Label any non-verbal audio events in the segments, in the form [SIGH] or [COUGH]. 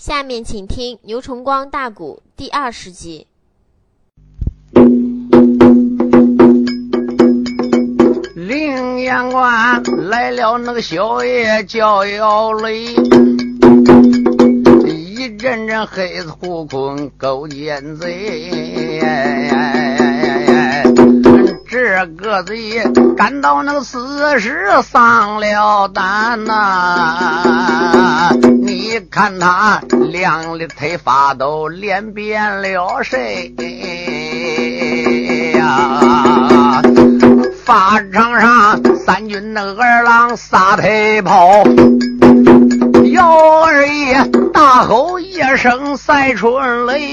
下面请听牛崇光大鼓第二十集。灵阳关来了，那个小爷叫姚雷，一阵阵黑胡坤勾奸贼，这个贼赶到那个死时丧了胆呐！你看他两的腿发抖，脸变了色呀！法场上三军那二郎撒腿跑，姚二爷大吼一声赛春雷。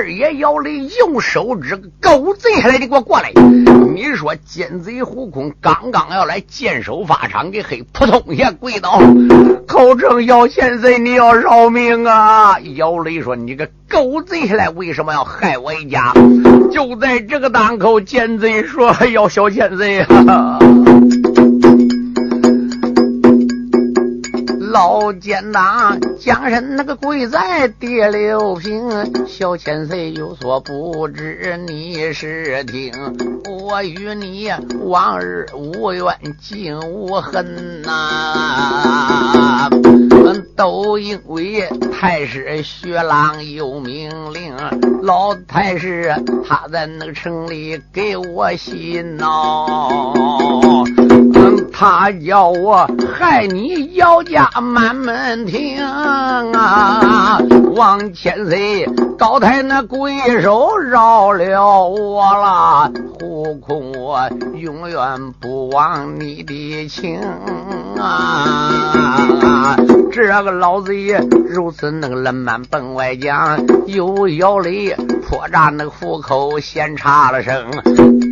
二爷姚雷用手指狗贼下来，你给我过来！你说奸贼胡空刚刚要来见手法场，给黑扑通一下跪倒，口称姚先生，你要饶命啊！姚雷说：“你个狗贼下来，为什么要害我一家？”就在这个当口，奸贼说：“要小奸贼啊！”老奸党将身那个跪在第六平，小千岁有所不知，你是听我与你往日无冤竟无恨呐，都因为太师薛郎有命令，老太师他在那个城里给我洗脑。他叫我害你姚家满门庭啊！王千岁高抬那鬼手饶了我了，护空我永远不忘你的情啊！这个老贼如此那个冷慢本外讲，又咬雷破绽那虎口，先插了声。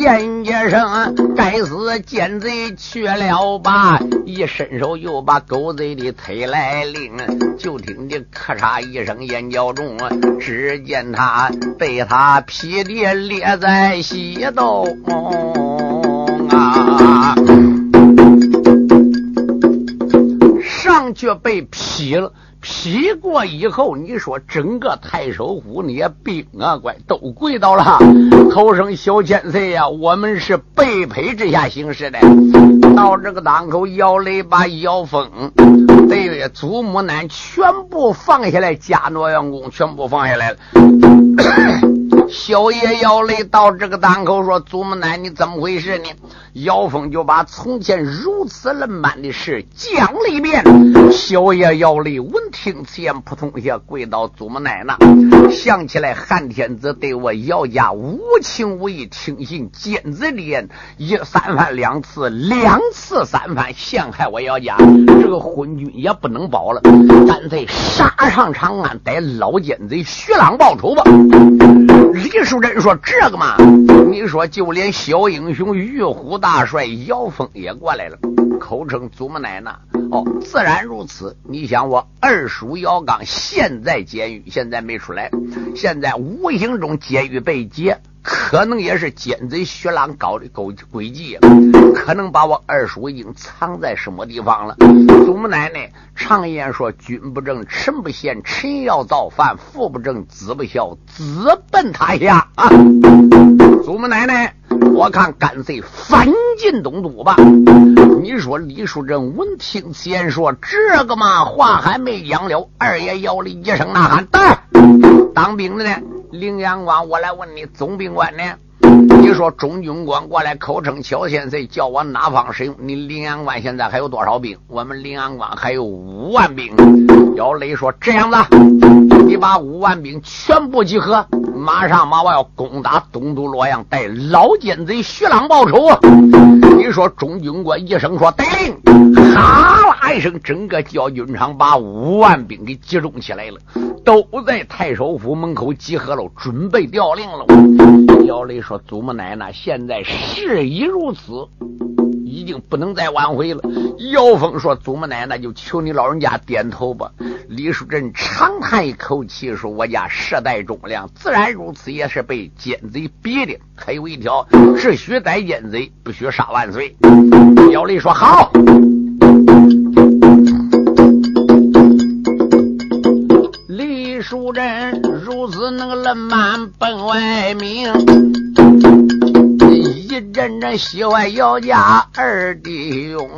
现一声，该死奸贼去了吧！一伸手又把狗贼的腿来拎，就听见咔嚓一声，眼角中，只见他被他劈的裂在西东上去被劈了。劈过以后，你说整个太守府那些兵啊，怪都跪到了，口声小千岁呀，我们是被陪之下行事的。到这个档口，姚雷把姚峰、对祖母难全部放下来，家诺员工全部放下来了。小爷姚雷到这个当口说：“祖母奶，你怎么回事呢？”姚峰就把从前如此冷慢的事讲了一遍。小爷姚雷闻听此言，扑通一下跪到祖母奶那，想起来汉天子对我姚家无情无义，听信奸贼的言，一三番两次，两次三番陷害我姚家，这个昏君也不能保了，干脆杀上长安，逮老奸贼徐朗报仇吧。李树珍说：“这个嘛，你说就连小英雄玉虎大帅姚峰也过来了，口称祖母奶奶。哦，自然如此。你想我二叔姚刚现在监狱，现在没出来，现在无形中监狱被劫。”可能也是奸贼薛朗搞的勾诡计，可能把我二叔已经藏在什么地方了。祖母奶奶常言说：“君不正，臣不贤；臣要造反，父不正，子不孝，子奔他下。”啊！祖母奶奶，我看干脆翻进东都吧。你说李淑珍闻听此言，说：“这个嘛，话还没讲了。”二爷摇了一声呐喊：“到！当兵的呢？”凌阳关，我来问你，总兵官呢？你说中军官过来，口称乔先生，叫我哪方使用？你凌阳关现在还有多少兵？我们凌阳关还有五万兵。姚雷说：“这样子，你把五万兵全部集合，马上马我要攻打东都洛阳，带老奸贼徐朗报仇啊！”你说中军官一声说：“得令！”哈啦一声，整个教军场把五万兵给集中起来了。都在太守府门口集合了，准备调令了。姚雷说：“祖母奶奶，现在事已如此，已经不能再挽回了。”姚峰说：“祖母奶奶，就求你老人家点头吧。李淑珍长叹一口气说：“我家世代忠良，自然如此，也是被奸贼逼的。还有一条，只许逮奸贼，不许杀万岁。”姚丽说：“好。”李淑珍如此那个冷满奔外命，一阵阵喜欢姚家二弟兄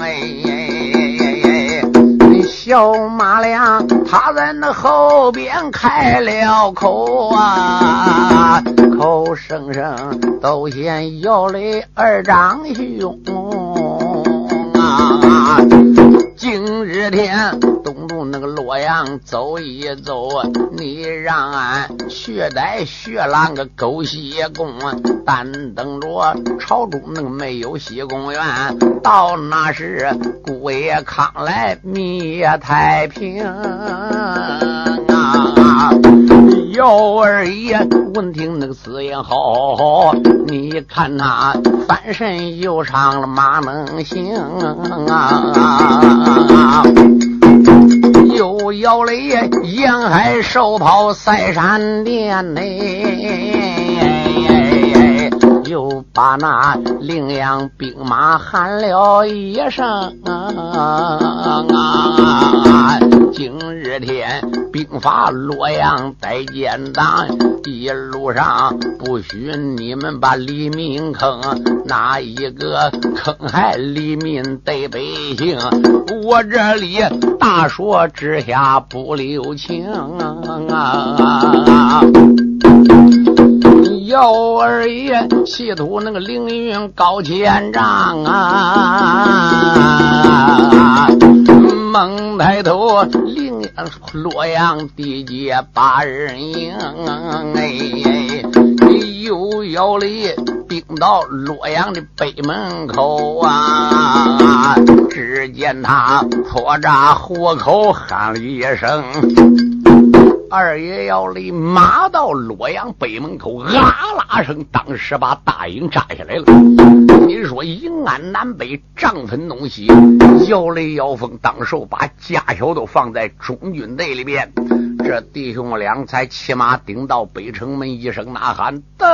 哎，小马良他在那后边开了口啊，口声声都嫌姚雷二长兄啊。今日天东东那个洛阳走一走，你让俺去逮薛郎个狗西公，但等着朝中那个没有西公园，到那时姑爷康来灭太平啊！姚二爷闻听那个此言好，你看他翻身又上了马能行啊！又摇了沿海兽跑赛山殿内，又把那领养兵马喊了一声啊！今日天兵发洛阳带奸党，一路上不许你们把黎民坑，哪一个坑害黎民得百姓？我这里大说之下不留情啊！姚二爷企图那个凌云高千丈啊！猛抬头，凌洛阳地界把人迎，哎，又要里兵到洛阳的北门口啊！只见他破扎虎口喊了一声。二爷要离马到洛阳北门口，啊啦声，当时把大营扎下来了。你说迎安南北，帐分东西，摇雷摇风，当时把家小都放在中军队里边。这弟兄俩才骑马顶到北城门，一声呐喊：“得！”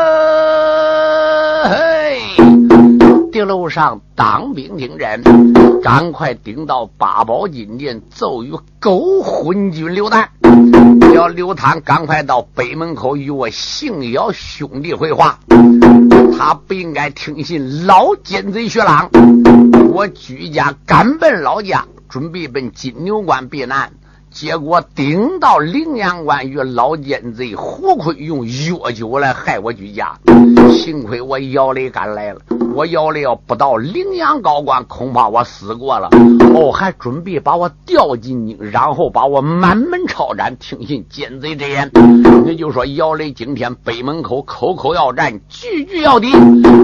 楼上当兵听人，赶快顶到八宝金殿，奏与狗昏君刘旦。叫刘谭赶快到北门口与我姓姚兄弟会话。他不应该听信老奸贼薛朗。我居家赶奔老家，准备奔金牛关避难。结果顶到灵阳关，与老奸贼胡坤用药酒来害我居家。幸亏我姚雷赶来了，我姚雷要不到灵阳高官，恐怕我死过了。哦，还准备把我调进京，然后把我满门抄斩。听信奸贼之言，也就说姚雷今天北门口口口要战，句句要敌。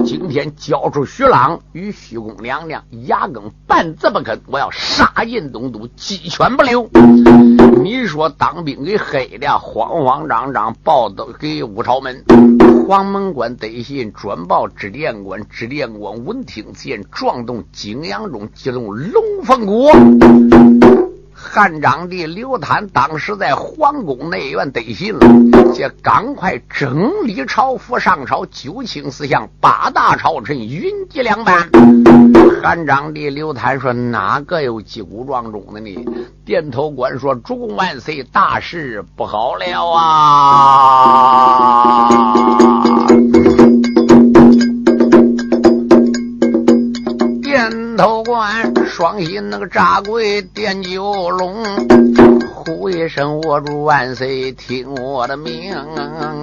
今天交出徐朗与徐公娘娘，牙根半字不肯。我要杀进东都，鸡犬不留。你说当兵给黑的，慌慌张张报到给武朝门，黄门关得信转报知殿官，知殿官闻听见，撞动景阳中，激动龙凤鼓。汉章帝刘坦当时在皇宫内院得信了，这赶快整理朝服上朝，九卿四相，八大朝臣云集两班。汉章帝刘坦说：“哪个有击鼓撞钟的呢？”点头官说：“主公万岁，大事不好了啊！”头冠双膝那个扎跪点九龙，呼一声握住万岁，听我的命！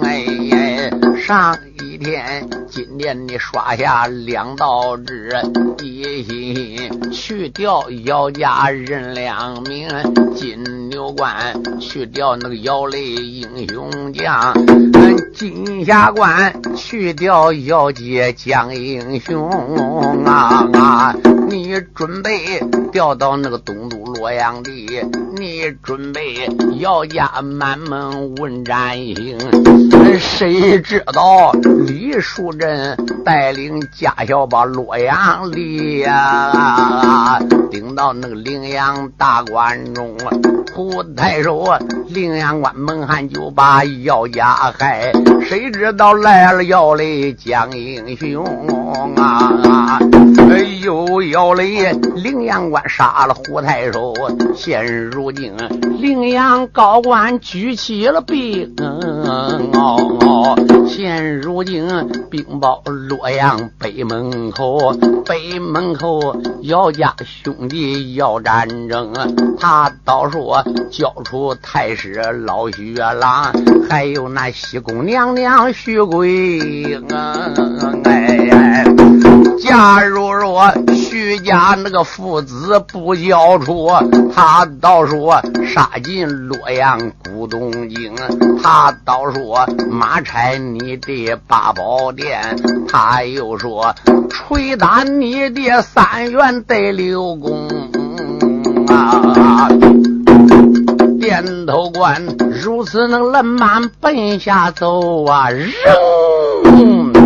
哎，上一天今天你刷下两道旨，一心去掉姚家人两名，金牛关去掉那个姚雷英雄将，金霞关去掉姚杰将英雄啊啊！你准备调到那个东都洛阳的，你准备姚家满门问斩行，谁知道李树珍带领家小把洛阳的呀，啊顶到。那个陵阳大观中，胡太守陵阳关门汉就把姚家害，谁知道来了姚雷江英雄啊！哎呦呦，姚雷陵阳关杀了胡太守，现如今陵阳高官举起了兵哦，现如今兵报洛阳北门口，北门口姚家兄弟要战争，他倒说交出太师老徐郎，还有那西宫娘娘徐贵哎。假如说徐家那个父子不交出，他倒说杀进洛阳古东京，他倒说马拆你的八宝殿，他又说捶打你的三元得六宫啊！点头关如此能冷慢奔下走啊，扔。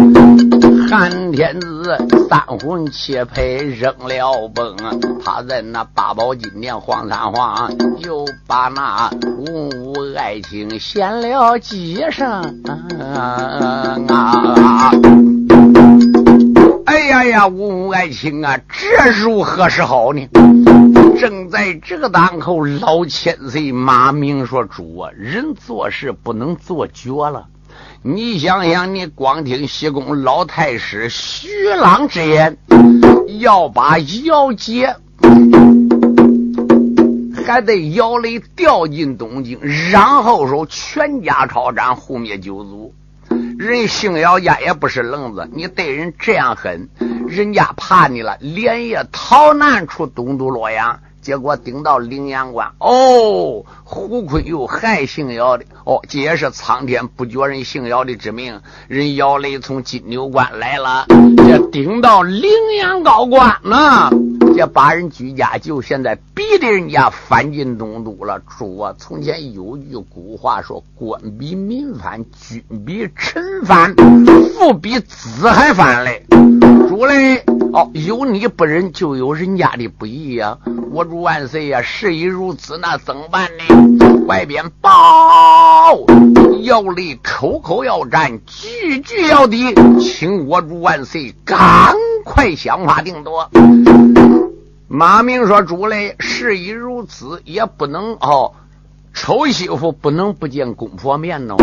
韩天子三魂七魄扔了崩，他在那八宝金殿晃三晃，又把那文武爱卿献了几声啊！哎呀呀，文武爱情啊，这如何是好呢？正在这个当口，老千岁马明说：“主啊，人做事不能做绝了。”你想想，你光听西宫老太师徐朗之言，要把姚杰还得姚雷调进东京，然后说全家抄斩，护灭九族。人姓姚家也不是愣子，你对人这样狠，人家怕你了，连夜逃难出东都洛阳。结果顶到陵阳关，哦，胡坤又害姓姚的，哦，这也是苍天不绝人姓姚的之命。人姚雷从金牛关来了，这顶到陵阳高官呢，这把人居家就现在逼的人家翻进东都了。主啊，从前有句古话说：“官比民翻，君比臣翻，父比子还翻嘞。”主嘞。哦，有你不仁，就有人家的不义呀！我主万岁呀！事已如此，那怎么办呢？外边报，姚雷口口要战，句句要敌，请我主万岁赶快想法定夺。马明说：“主嘞，事已如此，也不能哦。”丑媳妇不能不见公婆面喏，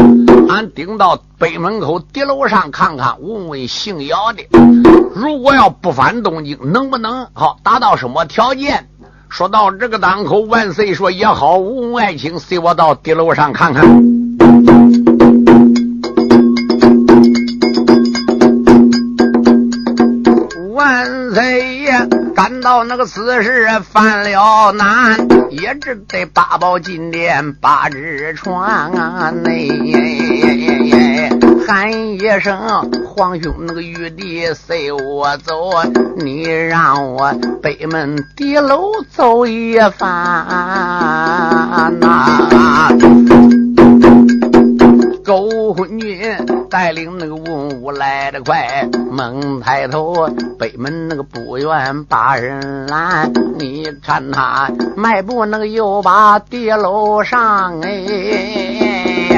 俺顶到北门口敌楼上看看，问问姓姚的，如果要不返东京，能不能好达到什么条件？说到这个当口，万岁说也好，问爱卿随我到敌楼上看看。万岁爷感到那个此事犯了难，也只得八宝金殿八只船啊！喊一声皇兄，那个玉帝随我走，你让我北门敌楼走一番呐。勾魂军带领那个文武来的快，猛抬头，北门那个不远把人拦。你看他迈步那个又把跌楼上哎，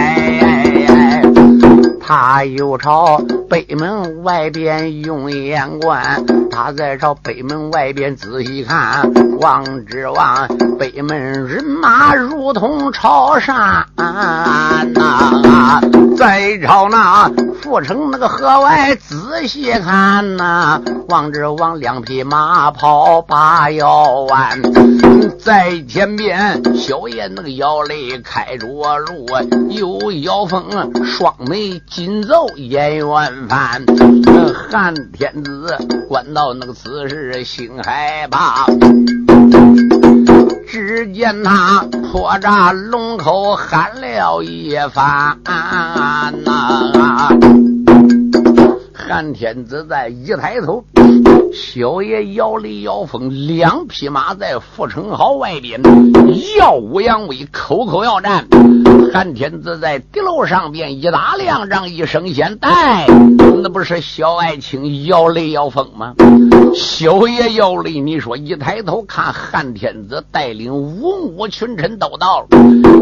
他又朝。北门外边用眼观，他在朝北门外边仔细看，望之望北门人马如同朝山呐，再朝那阜城那个河外仔细看呐，望之望两匹马跑把腰弯，在前边小爷那个摇雷开着路，有妖风双眉紧皱眼圆。翻，汉天子管到那个此事心害怕，只见他破闸龙口喊了一番呐，汉天子在一抬头。小爷姚雷、姚峰两匹马在阜成壕外边耀武扬威，口口要战。韩天子在敌楼上边一打两仗，一声先带，那不是小爱卿姚雷、姚峰吗？小爷姚雷，你说一抬头看韩天子带领文武群臣都到了，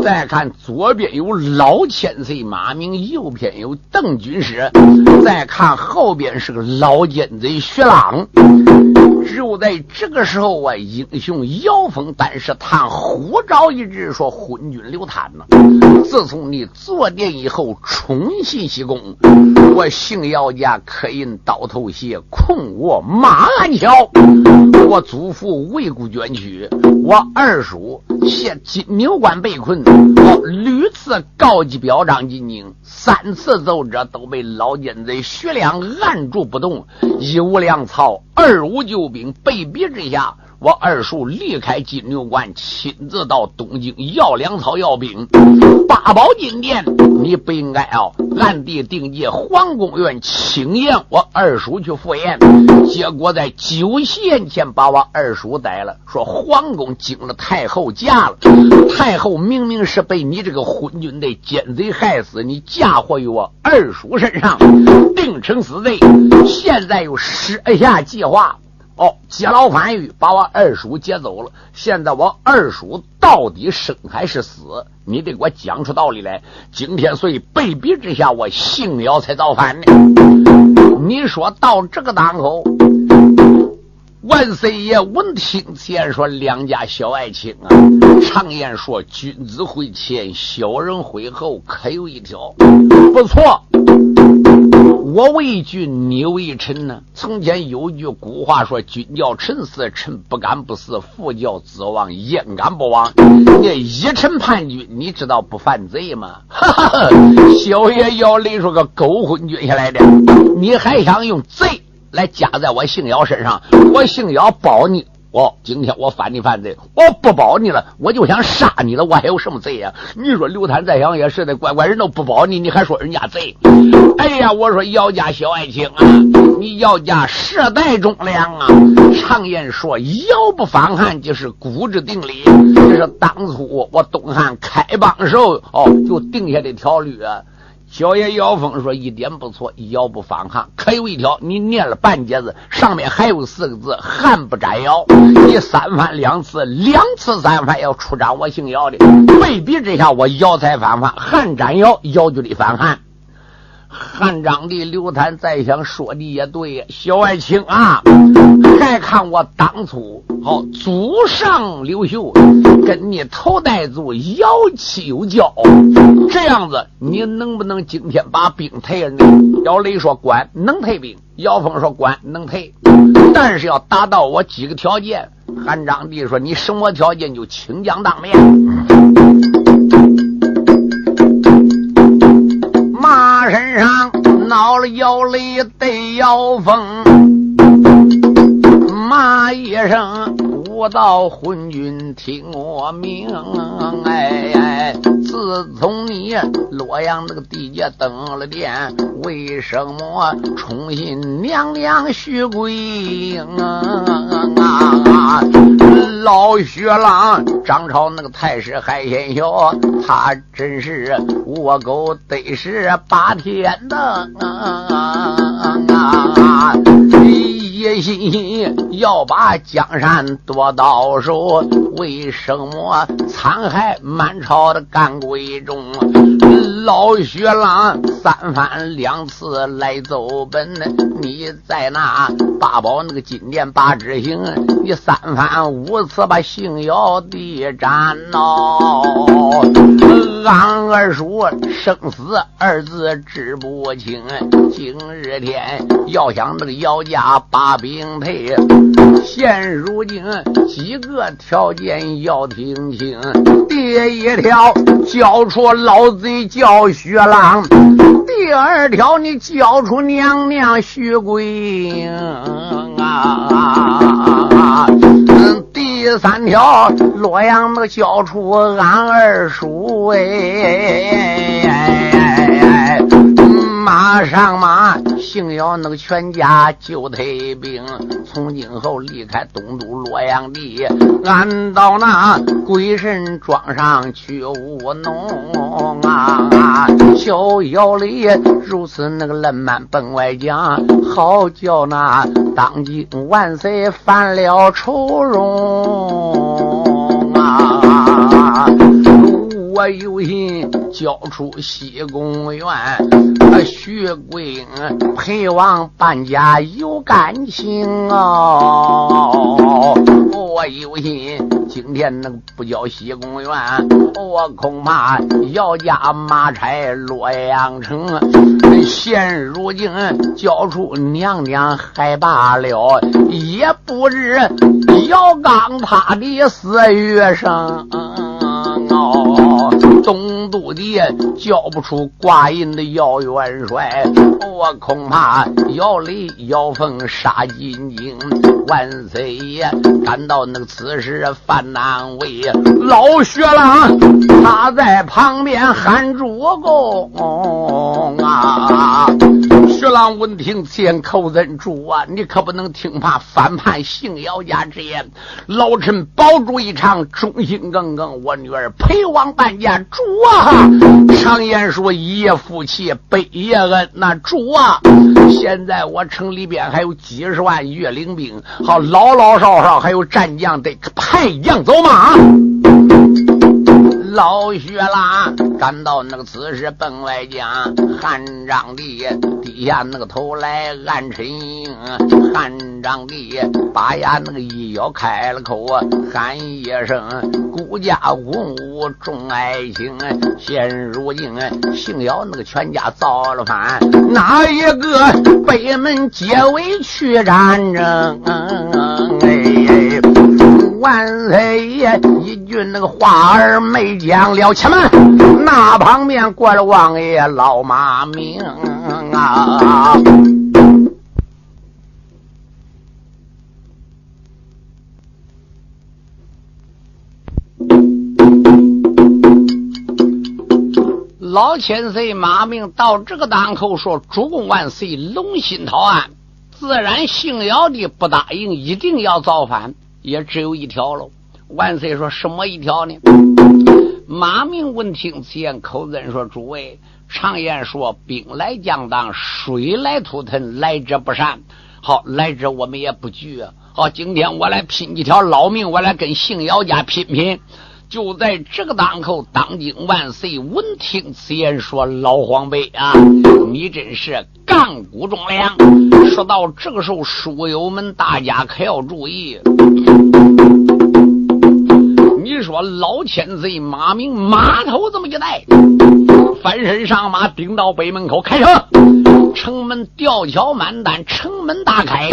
再看左边有老千岁马明，右边有邓军师，再看后边是个老奸贼薛朗。只有在这个时候啊，英雄姚峰但是他呼召一致说：“昏君刘谭呐，自从你坐殿以后，冲信西宫，我姓姚家可因刀头鞋，困卧马鞍桥。我祖父为故捐躯，我二叔现金牛关被困，我屡次告急表彰进京，三次奏折都被老奸贼徐良按住不动，一无粮草，二无救兵，被逼之下。我二叔离开金牛关，亲自到东京要粮草要兵。八宝金殿，你不应该啊！暗地定界皇宫院，请宴我二叔去赴宴。结果在酒席宴前把我二叔逮了，说皇宫惊了太后驾了。太后明明是被你这个昏君的奸贼害死，你嫁祸于我二叔身上，定成死罪。现在又设下计划。哦，劫牢反狱，把我二叔劫走了。现在我二叔到底生还是死？你得给我讲出道理来。今天所以被逼之下，我姓姚才造反呢。你说到这个当口，万岁爷闻听此言，说：“两家小爱卿啊，常言说君子会前，小人会后，可有一条？不错。”我为君，你为臣呢？从前有句古话说：“君叫臣死，臣不敢不死；父叫子亡，焉敢不亡？”你一臣叛君，你知道不犯罪吗？哈哈哈！小爷要雷说个狗昏君下来的，你还想用贼来加在我姓姚身上？我姓姚保你。哦，今天我犯你犯罪，我不保你了，我就想杀你了，我还有什么罪呀？你说刘禅再想也是的，乖乖人都不保你，你还说人家贼？哎呀，我说姚家小爱卿啊，你姚家世代忠良啊，常言说姚不反汉就是古之定理，这是当初我东汉开邦时候哦就定下的条律啊。小爷姚峰说：“一点不错，姚不反汉。可有一条，你念了半截子，上面还有四个字：汉不斩姚。你三番两次，两次三番要出斩我姓姚的，被逼之下，我姚才反叛。汉斩姚，姚就得反汉。”汉章帝刘禅再想说的也对，小爱卿啊，还看我当初好祖上刘秀跟你头戴祖姚七有交，这样子你能不能今天把兵退了呢？姚雷说管能退兵，姚峰说管能退，但是要达到我几个条件。汉章帝说你什么条件就请将当面。上闹了摇雷得腰风，骂一声无道昏君听我命，哎哎，自从你洛阳那个地界登了殿，为什么宠信娘娘徐桂英啊？老薛郎，张朝那个太师还嫌小，他真是卧狗得是八天的啊！一心心要把江山夺到手，为什么残害满朝的干贵重？老薛郎三番两次来奏本，你在那八宝那个金殿把执行，你三番五次把姓姚的斩喽。俺二叔生死二字知不清，今日天要想那个姚家把兵退，现如今几个条件要听清。第一条，交出老贼叫薛郎；第二条，你交出娘娘徐桂英啊。第三条，洛阳那个交出俺二叔哎，马上马，幸要那个全家就退兵，从今后离开东都洛阳地，俺到那鬼神庄上去务农啊！逍遥里如此那个冷慢奔外讲，好叫那当今万岁犯了愁容我有心交出西宫院，徐贵英陪王半家有感情哦。我有心今天能不交西宫院，我恐怕姚家马差洛阳城。现如今交出娘娘还罢了，也不知姚刚他的死与生。哦，东都的叫不出挂印的姚元帅，我恐怕姚雷、姚凤杀金睛，万岁爷感到那个此时犯难为，老薛郎他在旁边喊主公啊。薛郎闻听此言，口尊主啊，你可不能听怕反叛姓姚家之言。老臣保住一场，忠心耿耿。我女儿陪王伴驾，主啊！常言说，一夜夫妻百夜恩。那主啊，现在我城里边还有几十万月领兵，好老老少少还有战将，得派将走马。老薛啦，赶到那个此时奔外将，汉章帝低下那个头来暗沉吟。汉章帝把牙那个一咬，开了口啊喊一声：“孤家文武重爱情。”现如今姓姚那个全家造了反，哪一个北门结尾去战争？哎。万岁爷一句那个话儿没讲了，且慢，那旁边过了王爷老马明啊！老千岁马明到这个档口说：“主公万岁，龙心讨案，自然姓姚的不答应，一定要造反。”也只有一条喽。万岁说什么一条呢？马明闻听此言，口尊说：“诸位，常言说，兵来将挡，水来土屯，来者不善。好，来者我们也不惧。好，今天我来拼一条老命，我来跟姓姚家拼拼。就在这个当口，当今万岁闻听此言，说：老黄辈啊，你真是干骨忠良。说到这个时候，书友们大家可要注意。”你说老千岁马明马头这么一带，翻身上马，顶到北门口，开城。城门吊桥满担，城门大开，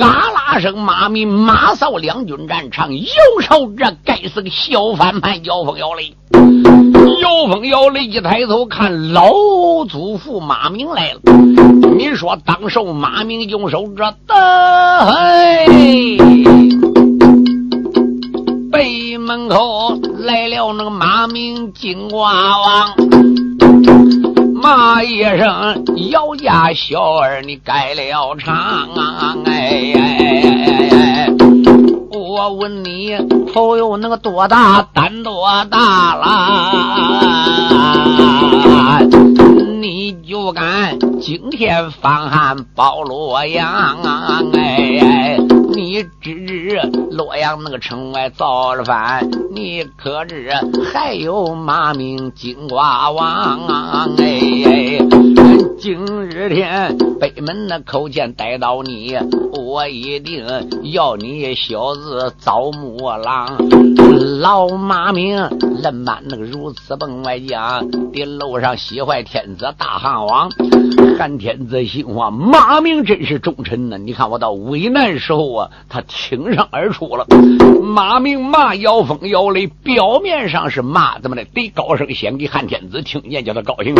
啊啦声，马明马扫两军战场，又朝这该死个小反叛姚峰姚雷。姚峰姚雷一抬头看老祖父马明来了，你说当受马明用手这嘿。门口来了那个马明金瓜王，骂一声姚家小儿，你改了场哎！我问你头有那个多大，胆多大啦？你就敢今天放汉保洛阳哎！你只知洛阳那个城外造了反，你可知还有马明金瓜王啊？哎，今日天北门那口前逮到你，我一定要你小子遭木狼。老马明冷满那个如此奔外将，顶楼上喜坏天子大汉王，汉天子心话，马明真是忠臣呐！你看我到危难时候啊。他挺身而出了，马明骂姚峰姚雷，表面上是骂怎么的？得高声先给汉天子听见，叫他高兴。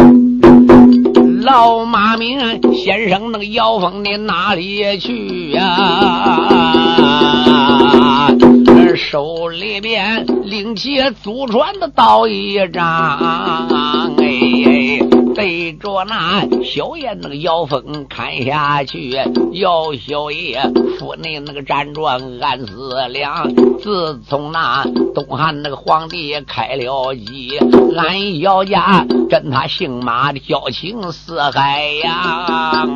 老马明先生，那个姚峰你哪里去呀？手里边拎起祖传的刀一张，哎。对着那小爷那个妖风砍下去，姚小爷府内那个辗转暗思量，自从那东汉那个皇帝开了基，俺姚家跟他姓马的交情似海洋。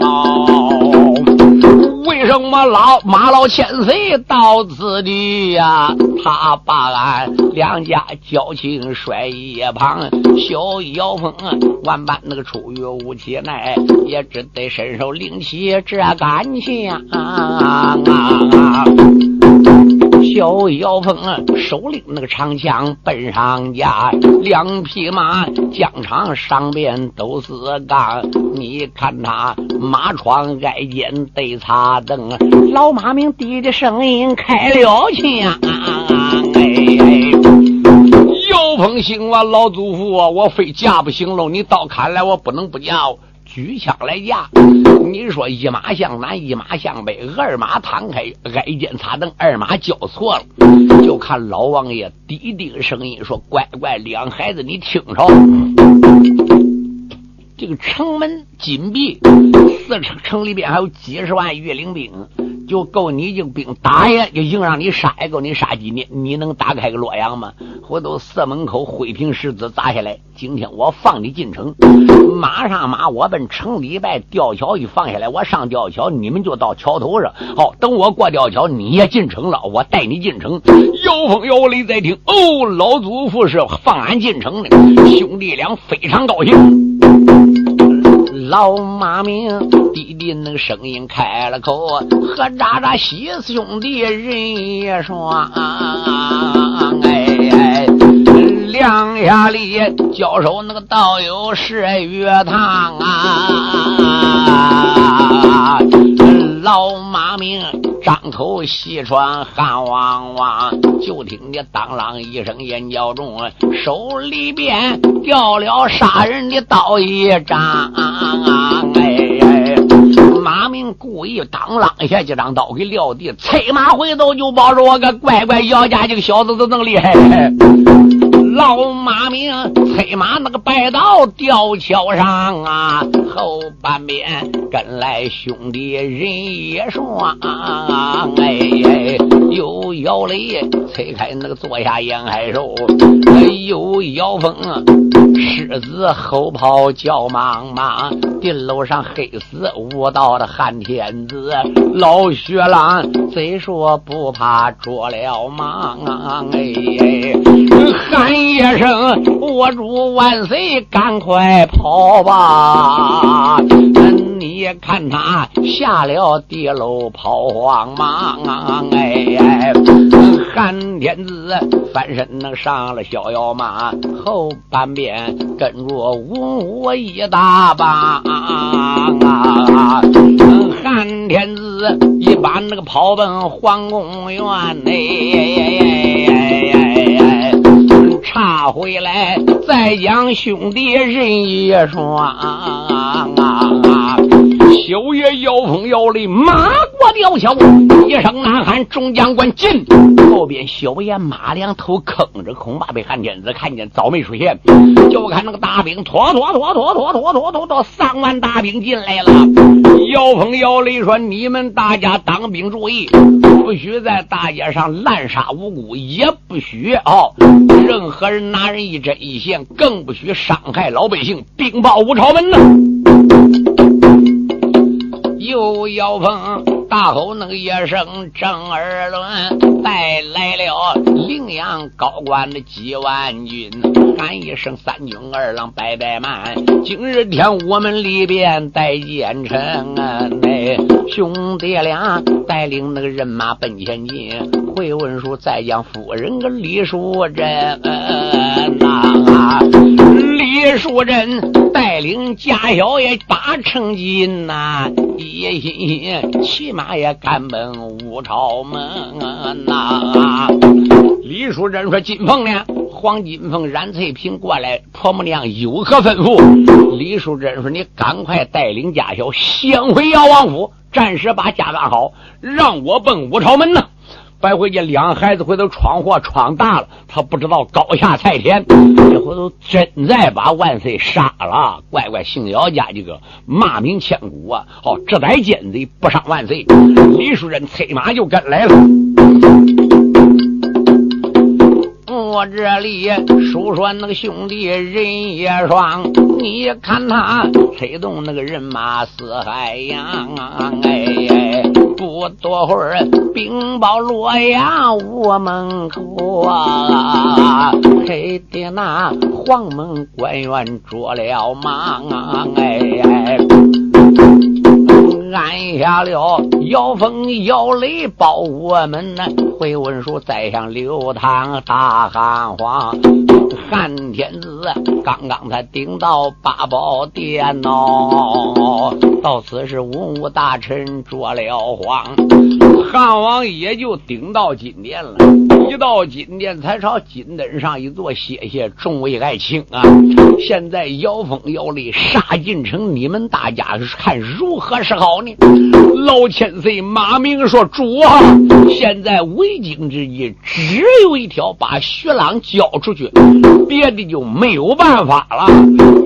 为什么老马老千岁到此地呀？他把俺两家交情甩一旁。小妖风万般那个出于无其奈，也只得伸手领起这杆枪。小妖风手拎那个长枪奔上家，两匹马疆场上边都是杠。你看他马窗挨肩对擦灯，老马名低的声音开了枪。哎，妖风行啊，老祖父啊，我非嫁不行喽！你倒看来，我不能不驾。举枪来架，你说一马向南，一马向北，二马摊开，挨肩擦灯，二马交错了，就看老王爷低低声音说：“乖乖，两孩子，你听着，这个城门紧闭，四城城里边还有几十万御林兵。”就够你这兵打呀，就硬让你杀也够你杀几年，你能打开个洛阳吗？回头寺门口灰瓶石子砸下来，今天我放你进城，马上马我奔城里拜吊桥一放下来，我上吊桥，你们就到桥头上。好，等我过吊桥，你也进城了，我带你进城。妖风妖雷在听，哦，老祖父是放俺进城的，兄弟俩非常高兴。老马明弟弟那个声音开了口，和喳喳西兄弟人也说，啊，两下里交手那个道友是月堂啊，老马明。张口细喘汗汪汪，就听见当啷一声眼角中，手里边掉了杀人的刀一张。哎，马明故意当啷一下，就将刀给撂地，催马回头就抱着我个乖乖姚家这个小子怎么厉害？老马名催马那个白刀吊桥上啊，后半边跟来兄弟人也双，哎，有姚雷催开那个坐下沿海手，有姚峰狮子后跑叫茫茫，顶楼上黑死无道的汉天子，老雪狼虽说不怕捉了忙，哎，喊。一声我主万岁，赶快跑吧！你看他下了地楼跑慌忙，哎，韩天子翻身能上了逍遥马，后半边跟着文武一大帮。韩天子一把那个跑奔皇宫院内。拿回来，再将兄弟认一双。小爷摇风摇雷，马过吊桥，一声呐喊，众将官进。后边小爷马两头坑着，恐怕被汉天子看见，早没出现。就看那个大兵，拖拖拖拖拖拖拖拖，三万大兵进来了。摇风摇雷说：“你们大家当兵注意，不许在大街上滥杀无辜，也不许哦，任何人拿人一针一线，更不许伤害老百姓。禀报五朝门呢。”又要风大吼那个一声正儿轮，带来了领阳高官的几万军，喊一声三军二郎拜拜慢。今日天我们里边带奸臣，那兄弟俩带领那个人马奔前进，回文书再将夫人跟李淑珍呐。李淑珍带领家小也八成金呐，一心心骑马也赶奔五朝门呐。李淑珍说：“金凤呢？黄金凤、冉翠萍过来，婆母娘有何吩咐？”李淑珍说：“你赶快带领家小先回姚王府，暂时把家办好，让我奔五朝门呐。”白回家两孩子回头闯祸闯大了，他不知道高下菜田，这回头真再把万岁杀了。乖乖，姓姚家这个骂名千古啊！好，这歹奸贼不伤万岁。李树人催马就跟来了。我这里数说那个兄弟人也爽，你看他催动那个人马四海洋，哎，哎不多会儿兵报洛阳屋门口啊，黑的那黄门官员着了忙，哎。按下了妖风妖雷保我们呢，回文书再向刘唐大汉皇，汉天子刚刚才顶到八宝殿哦，到此时文武大臣着了慌，汉王也就顶到金殿了，一到金殿才朝金灯上一坐，谢谢众位爱卿啊！现在妖风妖力杀进城，你们大家看如何是好呢？老千岁马明说：“主啊，现在为京之计只有一条，把徐朗交出去，别的就没有办法了。”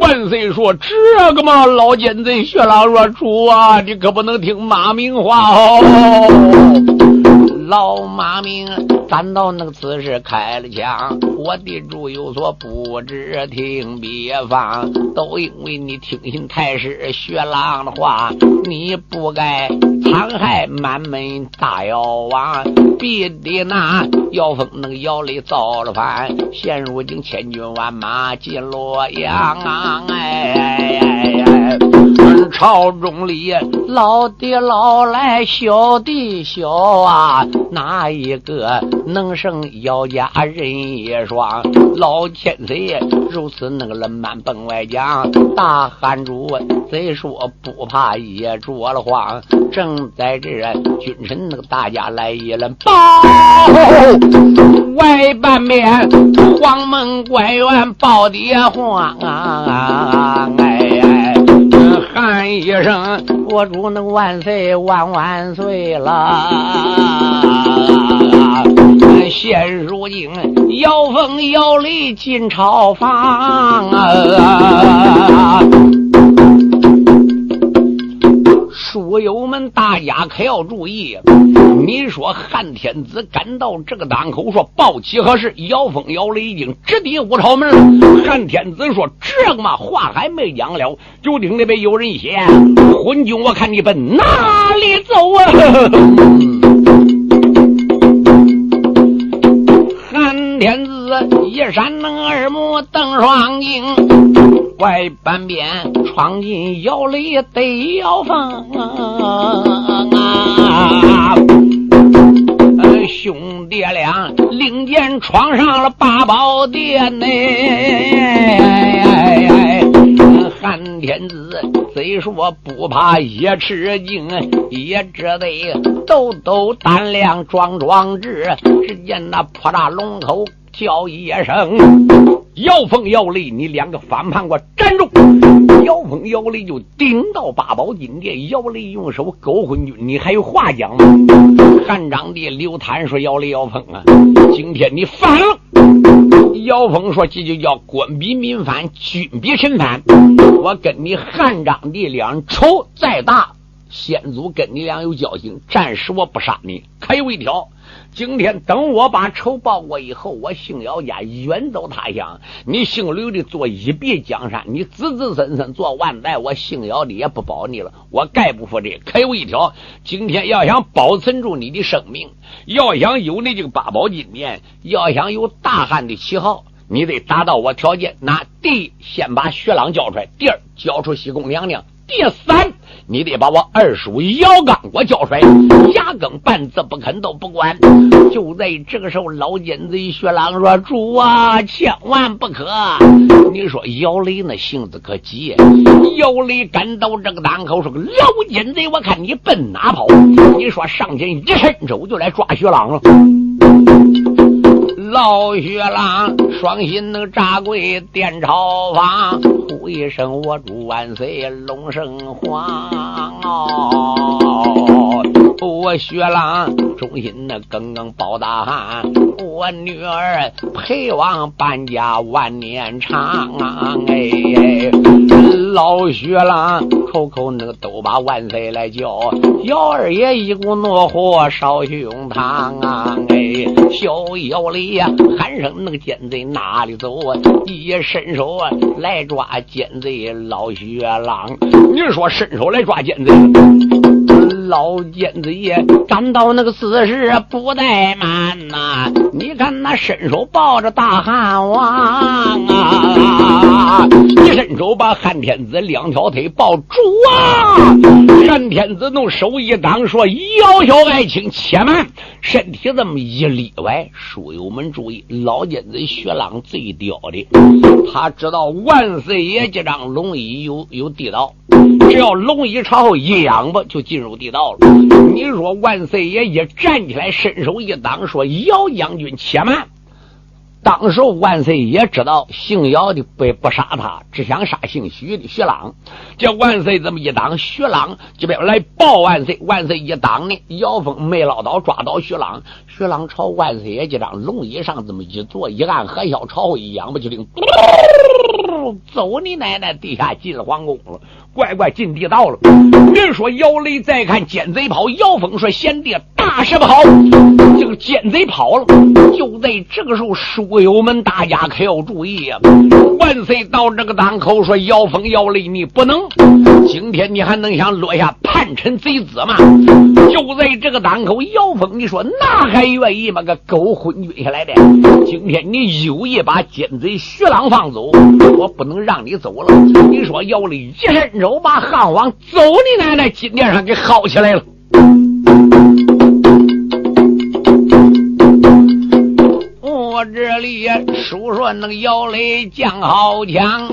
万岁说：“这个嘛，老奸贼薛朗说：‘主啊，你可不能听马明话哦。’”老马明赶到那个此时开了枪，我的主有所不知，听别方，都因为你听信太师薛郎的话，你不该残害满门大妖王，必得那妖风那个妖雷造了反，现如今千军万马进洛阳啊，哎。朝中里，老的老来，小的小啊，哪一个能胜姚家人一双？老千岁如此那个冷慢本外讲，大汉主贼说不怕也着了慌。正在这君臣那个大家来一轮报，外半边黄门官员报的慌啊！喊一声，我祝那万岁万万岁了！现如今，姚峰姚雷进朝房啊！书友们，大家可要注意！你说汉天子赶到这个当口，说报喜何事？姚峰、姚雷已经直抵五朝门。汉天子说：“这个嘛，话还没讲了，就听那边有人写：‘昏君，我看你奔哪里走啊？’” [LAUGHS] 汉天子一闪能二目瞪双睛。外半边闯进姚雷得姚峰啊！兄弟俩领剑闯上了八宝殿呢！汉天子虽说不怕也吃惊，也只得斗斗胆量壮壮志。只见那破大龙头。叫一声，姚峰、姚雷，你两个反叛，给我站住！姚峰、姚雷就顶到八宝金殿。姚雷用手勾昏君，你还有话讲吗？汉章帝刘坦说：“姚雷、姚峰啊，今天你反了。”姚峰说：“这就叫官逼民反，君逼臣反。我跟你汉章帝两仇再大，先祖跟你俩有交情，暂时我不杀你。可有一条。”今天等我把仇报过以后，我姓姚家远走他乡，你姓刘的做一别江山，你子子孙孙做万代，我姓姚的也不保你了。我概不服这。可有一条，今天要想保存住你的生命，要想有你这个八宝金殿，要想有大汉的旗号，你得达到我条件。那第一，先把薛朗交出来；第二，交出西宫娘娘；第三。你得把我二叔姚刚给我交出来，牙根半字不肯都不管。就在这个时候，老奸贼薛朗说：“主啊，千万不可！”你说姚雷那性子可急，姚雷赶到这个档口说：“老奸贼，我看你奔哪跑？”你说上前一伸手就来抓薛朗了。老薛郎双心能扎跪殿朝房，呼一声我祝万岁龙生皇哦！我薛郎忠心那耿耿包大汉，我女儿陪王搬家万年长。哎，老薛郎口口那个都把万岁来叫，姚二爷一股怒火烧胸膛啊！哎，小姚雷呀喊声那个奸贼哪里走啊？一伸手啊来抓奸贼老薛郎，你说伸手来抓奸贼？老奸贼也赶到那个死时不怠慢呐！你看那伸手抱着大汉王啊！一伸手把汉天子两条腿抱住啊！汉天子弄手一挡，说：“姚小爱卿，且慢！”身体这么一立歪，书友们注意，老奸贼薛浪最屌的，他知道万岁爷这张龙椅有有地道。只要龙椅朝后一仰吧，就进入地道了。你说万岁爷一站起来，伸手一挡，说：“姚将军，且慢。”当时万岁爷知道姓姚的不不杀他，只想杀姓徐的徐朗。这万岁这么一挡，徐朗这边来报万岁。万岁一挡呢，姚峰没捞到，抓到徐朗。徐朗朝万岁爷这张龙椅上这么一坐，一按何小，朝后一仰，不就听？走你奶奶！地下进了皇宫了。乖乖进地道了。人说姚雷再看奸贼跑，姚峰说贤弟大事不好，这个奸贼跑了。就在这个时候，书友们大家可要注意呀！万岁到这个当口说：“姚峰、姚雷，你不能，今天你还能想落下叛臣贼子吗？”就在这个当口，姚峰你说那还愿意吗？个狗昏君下来的，今天你有意把奸贼徐朗放走，我不能让你走了。你说姚雷一身。手把汉王走你奶奶金殿上给薅起来了。我这里数说那个姚雷将好强，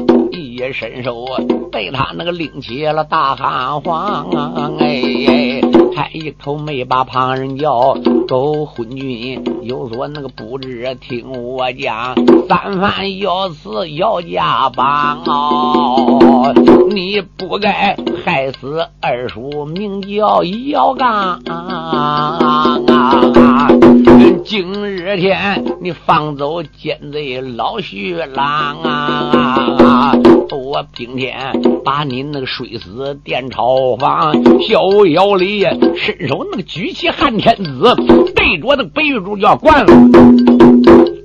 一伸手被他那个拎起了大汉皇啊！哎，还一口没把旁人叫。狗昏君有所那个不知，听我讲，三番要死要家帮哦，你不该害死二叔，名叫姚刚啊！今日天你放走奸贼老徐郎啊！啊,啊我今天把你那个睡死殿朝房，逍遥里伸手那个举起汉天子。对着那白玉柱就要灌了，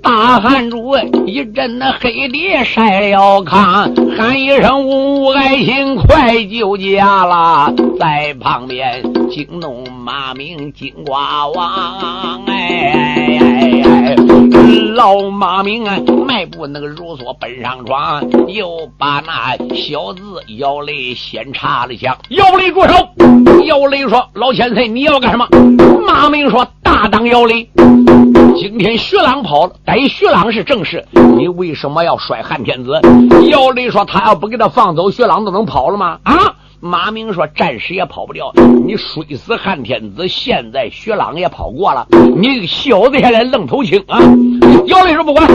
大汗珠一阵那黑的晒了炕，喊一声无爱心，快救驾啦！在旁边惊动马明金瓜王，哎哎哎，老马明啊，迈步那个如梭奔上床，又把那小子姚雷先插了枪，姚雷住手！姚雷说：“老千岁，你要干什么？”马明说。大当姚雷，今天薛朗跑了，逮薛朗是正事，你为什么要摔汉天子？姚雷说：“他要不给他放走，薛朗都能跑了吗？”啊！马明说：“暂时也跑不掉，你摔死汉天子，现在薛朗也跑过了，你小子还来愣头青啊！”姚雷说：“不管。”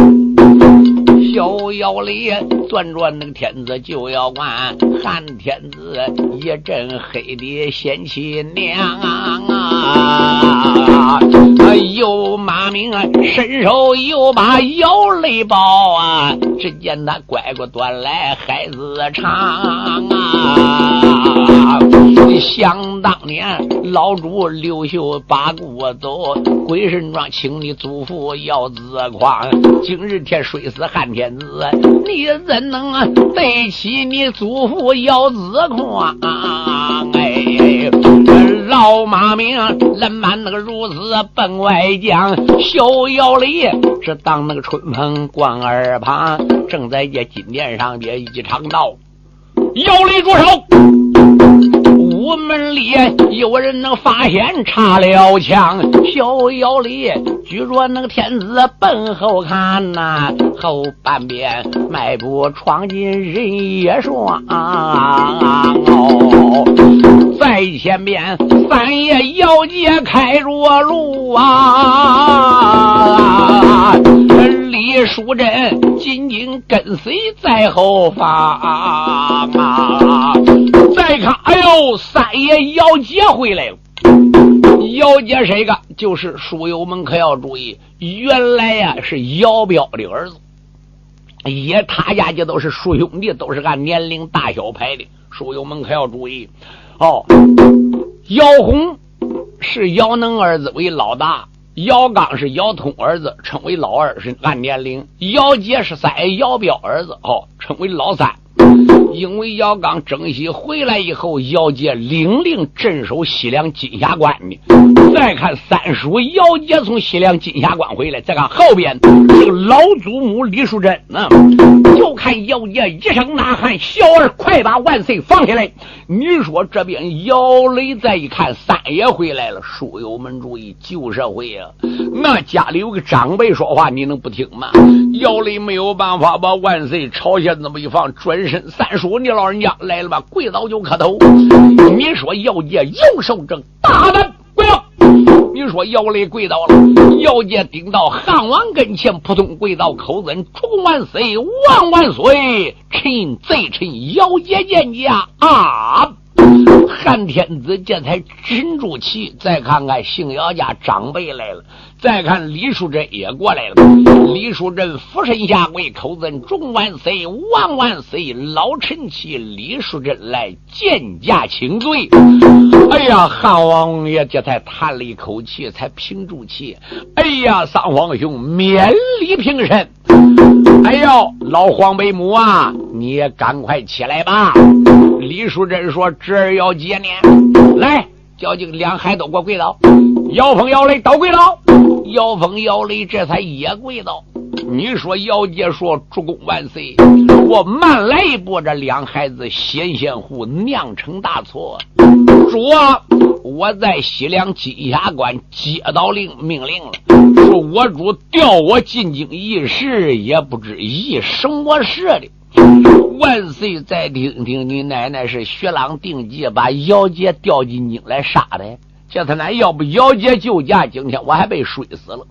小腰里转转那个天子就要关，汉天子一阵黑的贤妻娘啊！又马明啊，伸手又把腰雷抱啊！只见他乖乖端来孩子长啊！想当年老主刘秀把姑走，鬼神庄请你祖父要自狂，今日天睡死汉天。子，你怎能对起你祖父姚子宽？哎，老马明冷满那个如此奔外将，逍遥里是当那个春风观耳旁，正在这金殿上边一场闹，姚雷住手。屋门里有人能发现插了枪，小腰里举着那个天子奔后看呐，后半边迈步闯进人也双哦，在前边三爷姚杰开着路啊，李淑珍紧紧跟随在后方啊。看，哎呦，三爷姚杰回来了。姚杰谁个？就是书友们可要注意，原来呀是姚彪的儿子，也他家就都是叔兄弟，都是按年龄大小排的。书友们可要注意哦，姚红是姚能儿子为老大，姚刚是姚通儿子，称为老二，是按年龄；姚杰是三姚彪儿子，哦，称为老三。因为姚刚征西回来以后，姚杰领令镇守西凉金霞关的。再看三叔姚杰从西凉金霞关回来，再看后边这个老祖母李淑珍呢，就看姚杰一声呐喊：“小儿，快把万岁放下来！”你说这边姚雷再一看，三爷回来了。书友们注意，旧社会啊，那家里有个长辈说话，你能不听吗？姚雷没有办法把万岁朝下那么一放，转身三。叔，你老人家来了吧？跪倒就磕头。你说姚杰右手正大胆。你说姚雷跪倒了，姚杰顶到汉王跟前，扑通跪倒，口尊主公万岁，万万岁！臣贼臣姚杰见驾啊！汉天子这才沉住气，再看看姓姚家长辈来了。再看李淑珍也过来了，李淑珍俯身下跪，口尊众万岁，万万岁！老臣妻李淑珍来见驾请罪。哎呀，汉王爷这才叹了一口气，才平住气。哎呀，三皇兄免礼平身。哎呦，老黄背母啊，你也赶快起来吧。李淑珍说：“侄儿要接你，来。”叫这两孩都给我跪倒，姚峰、姚雷都跪倒，姚峰、姚雷这才也跪倒。你说姚杰说：“主公万岁！”我慢来一步，这两孩子险险乎酿成大错。主啊，我在西凉金霞关接到令命令了，说我主调我进京议事，也不知议什么事的。万岁！再听听，你奶奶是薛朗定计把姚杰调进京来杀的。叫他奶要不姚姐救驾，今天我还被摔死了。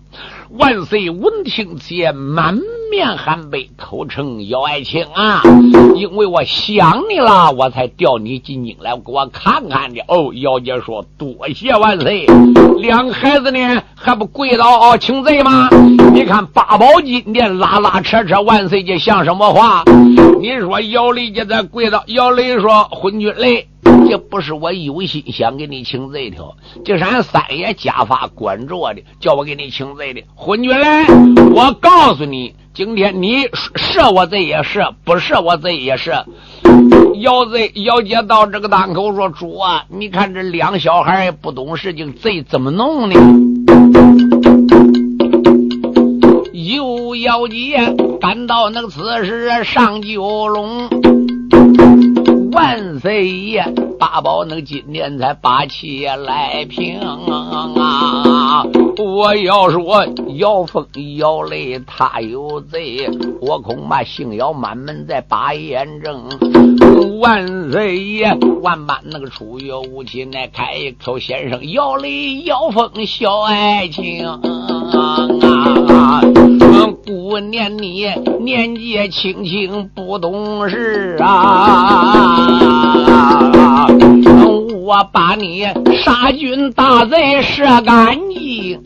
万岁！闻听此言，满面含悲，口称姚爱卿啊，因为我想你了，我才调你进京来，给我看看的。哦，姚姐说：“多谢万岁。”两个孩子呢，还不跪倒请罪吗？你看八宝金殿拉拉扯扯，万岁这像什么话？你说姚雷家在跪倒，姚雷说：“昏君雷。”这不是我有心想给你请罪的，这是俺三爷家法管着的，叫我给你请罪的。昏君来，我告诉你，今天你赦我罪也是，不赦我罪也是。姚贼姚姐到这个档口说：“主啊，你看这两小孩不懂事情，贼怎么弄呢？”有姚姐赶到那个此时上九龙。万岁爷，八宝能今年才把气来平啊！我要说姚峰、姚雷他有罪，我恐怕姓姚满门在把眼睁。万岁爷，万般那个出于无情来开口，先生姚雷、姚峰小爱情啊！姑念你年纪轻轻不懂事啊！我把你杀君大贼射干净。